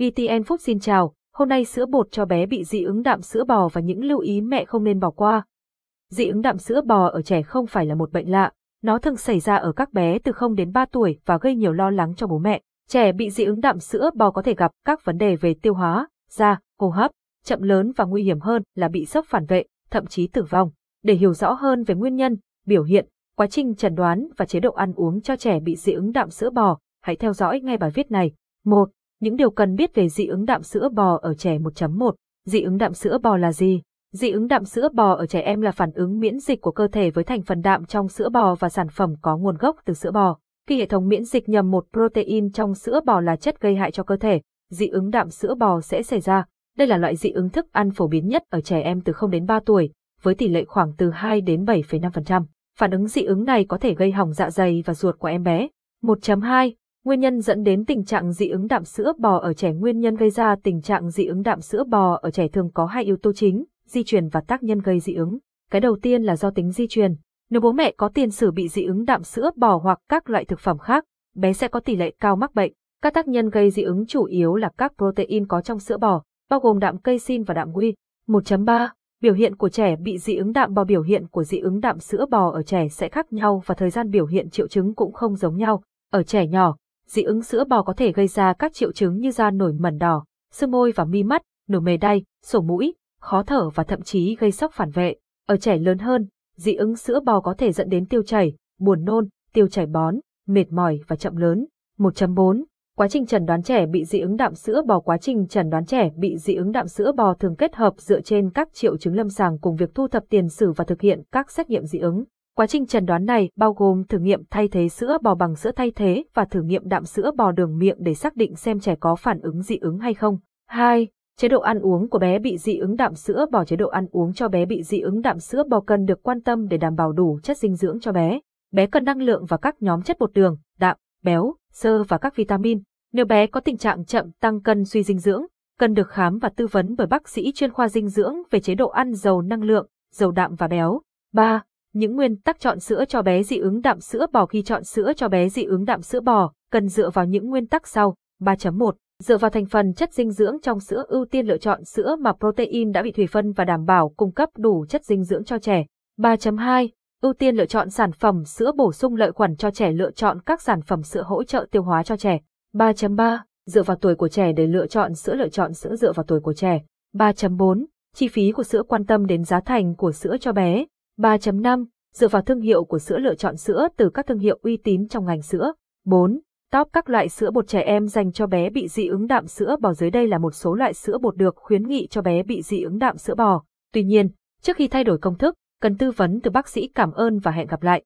VTN phúc xin chào, hôm nay sữa bột cho bé bị dị ứng đạm sữa bò và những lưu ý mẹ không nên bỏ qua. Dị ứng đạm sữa bò ở trẻ không phải là một bệnh lạ, nó thường xảy ra ở các bé từ 0 đến 3 tuổi và gây nhiều lo lắng cho bố mẹ. Trẻ bị dị ứng đạm sữa bò có thể gặp các vấn đề về tiêu hóa, da, hô hấp, chậm lớn và nguy hiểm hơn là bị sốc phản vệ, thậm chí tử vong. Để hiểu rõ hơn về nguyên nhân, biểu hiện, quá trình chẩn đoán và chế độ ăn uống cho trẻ bị dị ứng đạm sữa bò, hãy theo dõi ngay bài viết này. 1. Những điều cần biết về dị ứng đạm sữa bò ở trẻ 1.1. Dị ứng đạm sữa bò là gì? Dị ứng đạm sữa bò ở trẻ em là phản ứng miễn dịch của cơ thể với thành phần đạm trong sữa bò và sản phẩm có nguồn gốc từ sữa bò. Khi hệ thống miễn dịch nhầm một protein trong sữa bò là chất gây hại cho cơ thể, dị ứng đạm sữa bò sẽ xảy ra. Đây là loại dị ứng thức ăn phổ biến nhất ở trẻ em từ 0 đến 3 tuổi, với tỷ lệ khoảng từ 2 đến 7,5%. Phản ứng dị ứng này có thể gây hỏng dạ dày và ruột của em bé. 1.2 Nguyên nhân dẫn đến tình trạng dị ứng đạm sữa bò ở trẻ Nguyên nhân gây ra tình trạng dị ứng đạm sữa bò ở trẻ thường có hai yếu tố chính, di truyền và tác nhân gây dị ứng. Cái đầu tiên là do tính di truyền. Nếu bố mẹ có tiền sử bị dị ứng đạm sữa bò hoặc các loại thực phẩm khác, bé sẽ có tỷ lệ cao mắc bệnh. Các tác nhân gây dị ứng chủ yếu là các protein có trong sữa bò, bao gồm đạm casein và đạm quy. 1.3 Biểu hiện của trẻ bị dị ứng đạm bò biểu hiện của dị ứng đạm sữa bò ở trẻ sẽ khác nhau và thời gian biểu hiện triệu chứng cũng không giống nhau. Ở trẻ nhỏ, dị ứng sữa bò có thể gây ra các triệu chứng như da nổi mẩn đỏ, sưng môi và mi mắt, nổi mề đay, sổ mũi, khó thở và thậm chí gây sốc phản vệ. Ở trẻ lớn hơn, dị ứng sữa bò có thể dẫn đến tiêu chảy, buồn nôn, tiêu chảy bón, mệt mỏi và chậm lớn. 1.4 Quá trình chẩn đoán trẻ bị dị ứng đạm sữa bò Quá trình chẩn đoán trẻ bị dị ứng đạm sữa bò thường kết hợp dựa trên các triệu chứng lâm sàng cùng việc thu thập tiền sử và thực hiện các xét nghiệm dị ứng. Quá trình chẩn đoán này bao gồm thử nghiệm thay thế sữa bò bằng sữa thay thế và thử nghiệm đạm sữa bò đường miệng để xác định xem trẻ có phản ứng dị ứng hay không. 2. Chế độ ăn uống của bé bị dị ứng đạm sữa bò Chế độ ăn uống cho bé bị dị ứng đạm sữa bò cần được quan tâm để đảm bảo đủ chất dinh dưỡng cho bé. Bé cần năng lượng và các nhóm chất bột đường, đạm, béo, xơ và các vitamin. Nếu bé có tình trạng chậm tăng cân suy dinh dưỡng, cần được khám và tư vấn bởi bác sĩ chuyên khoa dinh dưỡng về chế độ ăn giàu năng lượng, giàu đạm và béo. 3. Những nguyên tắc chọn sữa cho bé dị ứng đạm sữa bò khi chọn sữa cho bé dị ứng đạm sữa bò, cần dựa vào những nguyên tắc sau. 3.1 Dựa vào thành phần chất dinh dưỡng trong sữa ưu tiên lựa chọn sữa mà protein đã bị thủy phân và đảm bảo cung cấp đủ chất dinh dưỡng cho trẻ. 3.2 Ưu tiên lựa chọn sản phẩm sữa bổ sung lợi khuẩn cho trẻ lựa chọn các sản phẩm sữa hỗ trợ tiêu hóa cho trẻ. 3.3 Dựa vào tuổi của trẻ để lựa chọn sữa lựa chọn sữa dựa vào tuổi của trẻ. 3.4 Chi phí của sữa quan tâm đến giá thành của sữa cho bé. 3.5 Dựa vào thương hiệu của sữa lựa chọn sữa từ các thương hiệu uy tín trong ngành sữa. 4. Top các loại sữa bột trẻ em dành cho bé bị dị ứng đạm sữa bò dưới đây là một số loại sữa bột được khuyến nghị cho bé bị dị ứng đạm sữa bò. Tuy nhiên, trước khi thay đổi công thức, cần tư vấn từ bác sĩ cảm ơn và hẹn gặp lại.